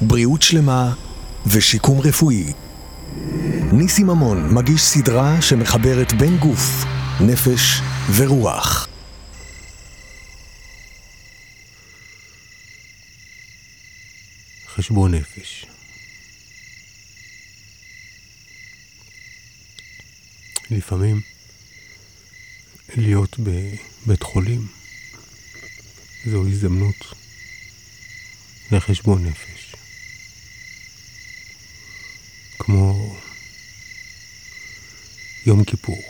בריאות שלמה ושיקום רפואי. ניסי ממון מגיש סדרה שמחברת בין גוף, נפש ורוח. חשבון נפש. לפעמים להיות בבית חולים זו הזדמנות לחשבון נפש. כמו יום כיפור,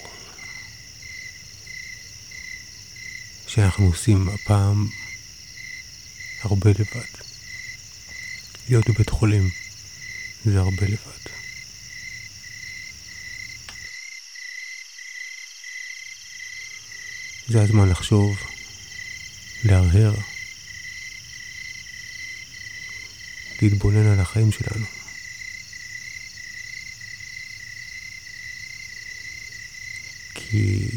שאנחנו עושים הפעם הרבה לבד. להיות בבית חולים זה הרבה לבד. זה הזמן לחשוב, להרהר, להתבונן על החיים שלנו. כי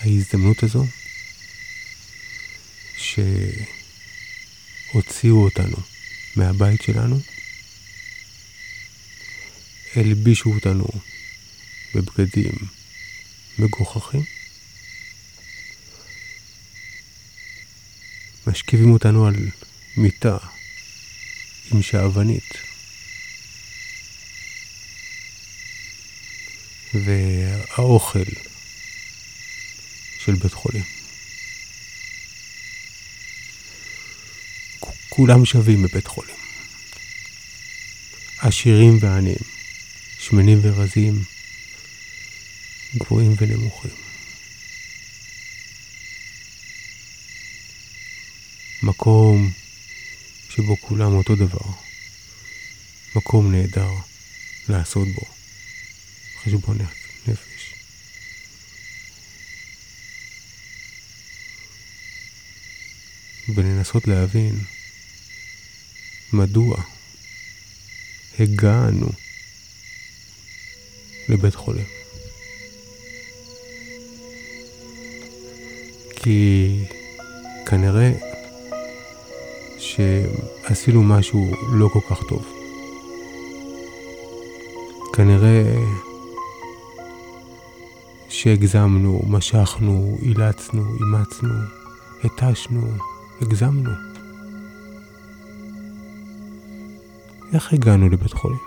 ההזדמנות הזו שהוציאו אותנו מהבית שלנו, הלבישו אותנו בבגדים מגוחכים, משכיבים אותנו על מיטה עם שעוונית. והאוכל של בית חולים. כולם שווים בבית חולים. עשירים ועניים, שמנים ורזים, גבוהים ונמוכים. מקום שבו כולם אותו דבר. מקום נהדר לעשות בו חשבון נפש. ולנסות להבין מדוע הגענו לבית חולים. כי כנראה שעשינו משהו לא כל כך טוב. כנראה שהגזמנו, משכנו, אילצנו, אימצנו, התשנו, הגזמנו. איך הגענו לבית חולים?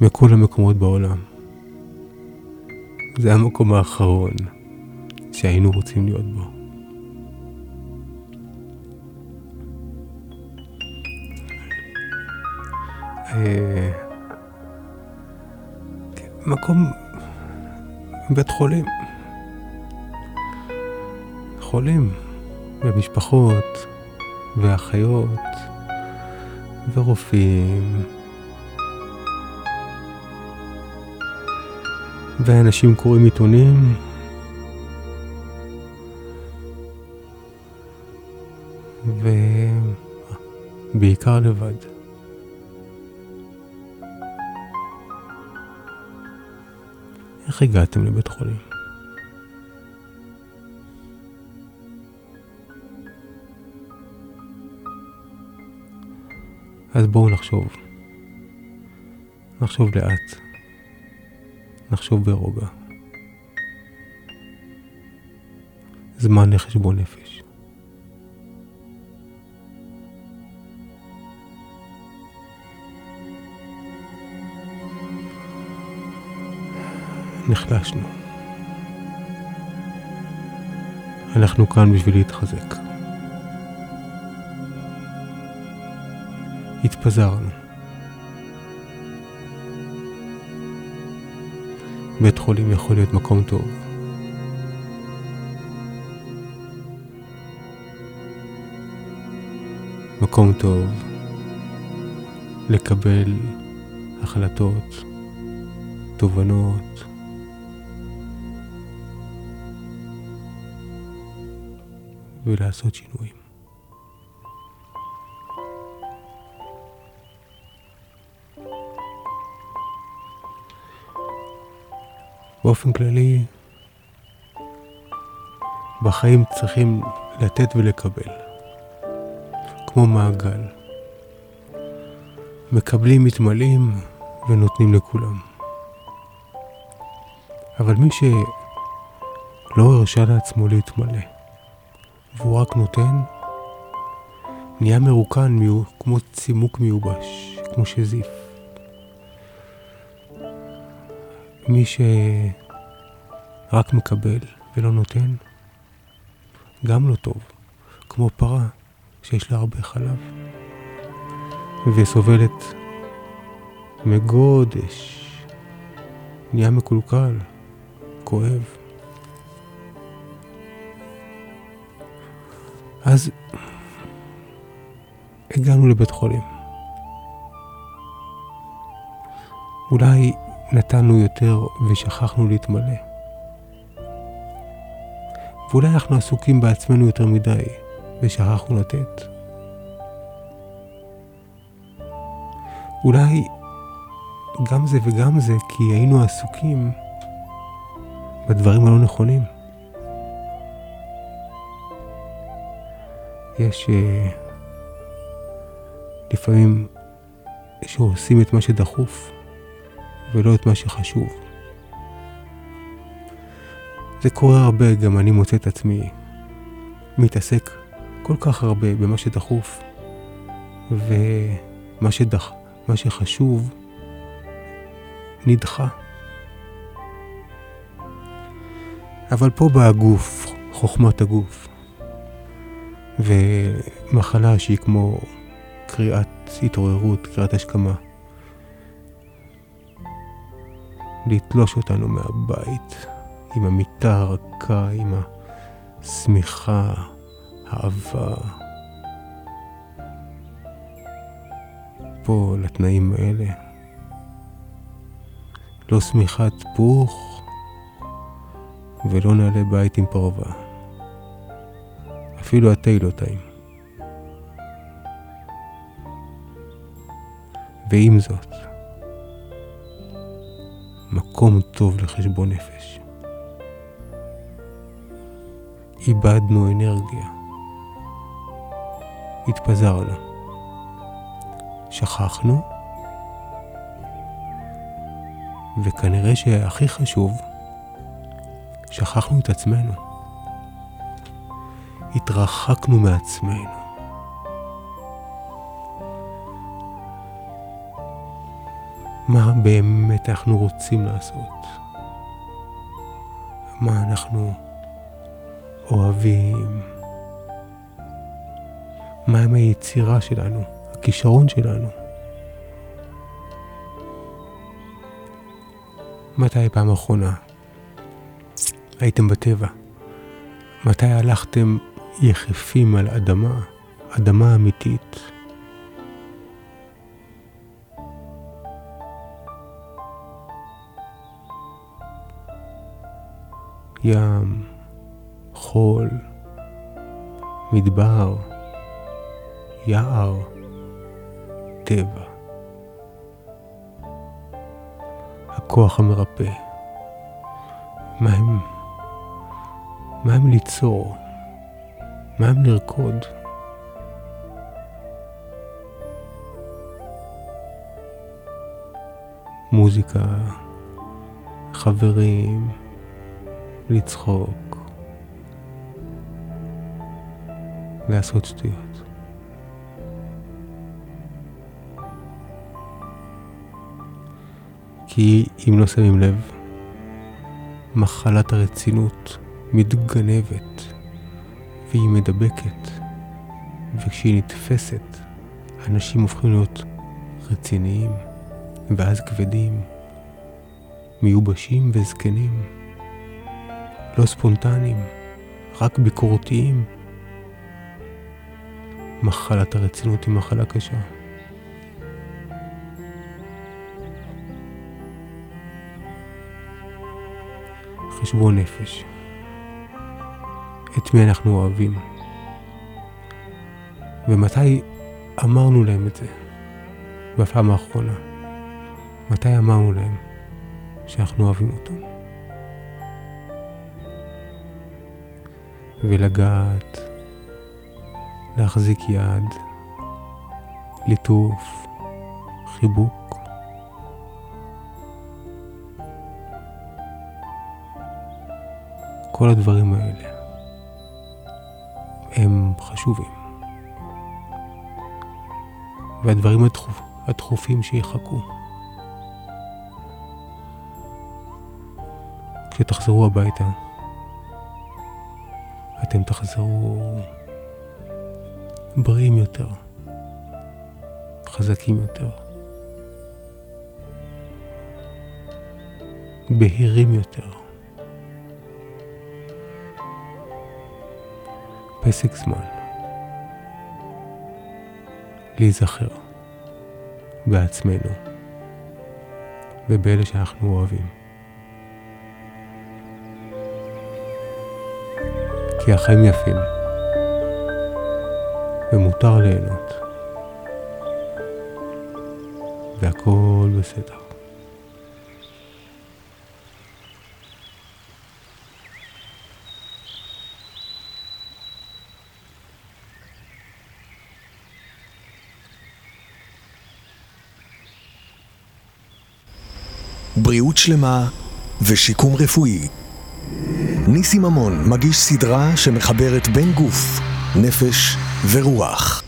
מכל המקומות בעולם. זה המקום האחרון שהיינו רוצים להיות בו. אה, מקום, בית חולים. חולים, ומשפחות, ואחיות, ורופאים, ואנשים קוראים עיתונים, ובעיקר לבד. איך הגעתם לבית חולים? אז בואו נחשוב. נחשוב לאט. נחשוב ברוגע. זמן לחשבון נפש. נחלשנו. אנחנו כאן בשביל להתחזק. התפזרנו. בית חולים יכול להיות מקום טוב. מקום טוב לקבל החלטות, תובנות, ולעשות שינויים. באופן כללי, בחיים צריכים לתת ולקבל. כמו מעגל. מקבלים, מתמלאים ונותנים לכולם. אבל מי שלא הרשה לעצמו להתמלא, והוא רק נותן, נהיה מרוקן מיו, כמו צימוק מיובש, כמו שזיף. מי שרק מקבל ולא נותן, גם לא טוב, כמו פרה שיש לה הרבה חלב, וסובלת מגודש, נהיה מקולקל, כואב. אז הגענו לבית חולים. אולי נתנו יותר ושכחנו להתמלא. ואולי אנחנו עסוקים בעצמנו יותר מדי ושכחנו לתת. אולי גם זה וגם זה כי היינו עסוקים בדברים הלא נכונים. יש uh, לפעמים שעושים את מה שדחוף ולא את מה שחשוב. זה קורה הרבה, גם אני מוצא את עצמי מתעסק כל כך הרבה במה שדחוף, ומה שדח, שחשוב נדחה. אבל פה בא הגוף, חוכמת הגוף, ומחלה שהיא כמו קריאת התעוררות, קריאת השכמה. לתלוש אותנו מהבית עם המיטה הרכה, עם השמיכה, האהבה. פה לתנאים האלה. לא שמיכת פוך ולא נעלה בית עם פרווה. אפילו התה לא טעים. ועם זאת, מקום טוב לחשבון נפש. איבדנו אנרגיה. התפזרנו. שכחנו, וכנראה שהכי חשוב, שכחנו את עצמנו. התרחקנו מעצמנו. מה באמת אנחנו רוצים לעשות? מה אנחנו אוהבים? מהם היצירה שלנו, הכישרון שלנו? מתי פעם אחרונה הייתם בטבע? מתי הלכתם יחפים על אדמה, אדמה אמיתית? ים, חול, מדבר, יער, טבע. הכוח המרפא. מה הם, מה הם ליצור? מה הם לרקוד? מוזיקה, חברים, לצחוק, לעשות שטויות. כי אם לא שמים לב, מחלת הרצינות מתגנבת והיא מדבקת, וכשהיא נתפסת, אנשים הופכים להיות רציניים, ואז כבדים, מיובשים וזקנים. לא ספונטניים, רק ביקורתיים. מחלת הרצינות היא מחלה קשה. חשבון נפש. את מי אנחנו אוהבים. ומתי אמרנו להם את זה? בפעם האחרונה. מתי אמרנו להם שאנחנו אוהבים אותם? ולגעת להחזיק יד, ליטוף, חיבוק. כל הדברים האלה הם חשובים. והדברים הדחופ, הדחופים שיחכו. כשתחזרו הביתה, אתם תחזרו בריאים יותר, חזקים יותר, בהירים יותר. פסק זמן. להיזכר בעצמנו ובאלה שאנחנו אוהבים. כי החיים יפים ומותר ליהנות והכל בסדר. בריאות שלמה ושיקום רפואי. ניסי ממון מגיש סדרה שמחברת בין גוף, נפש ורוח.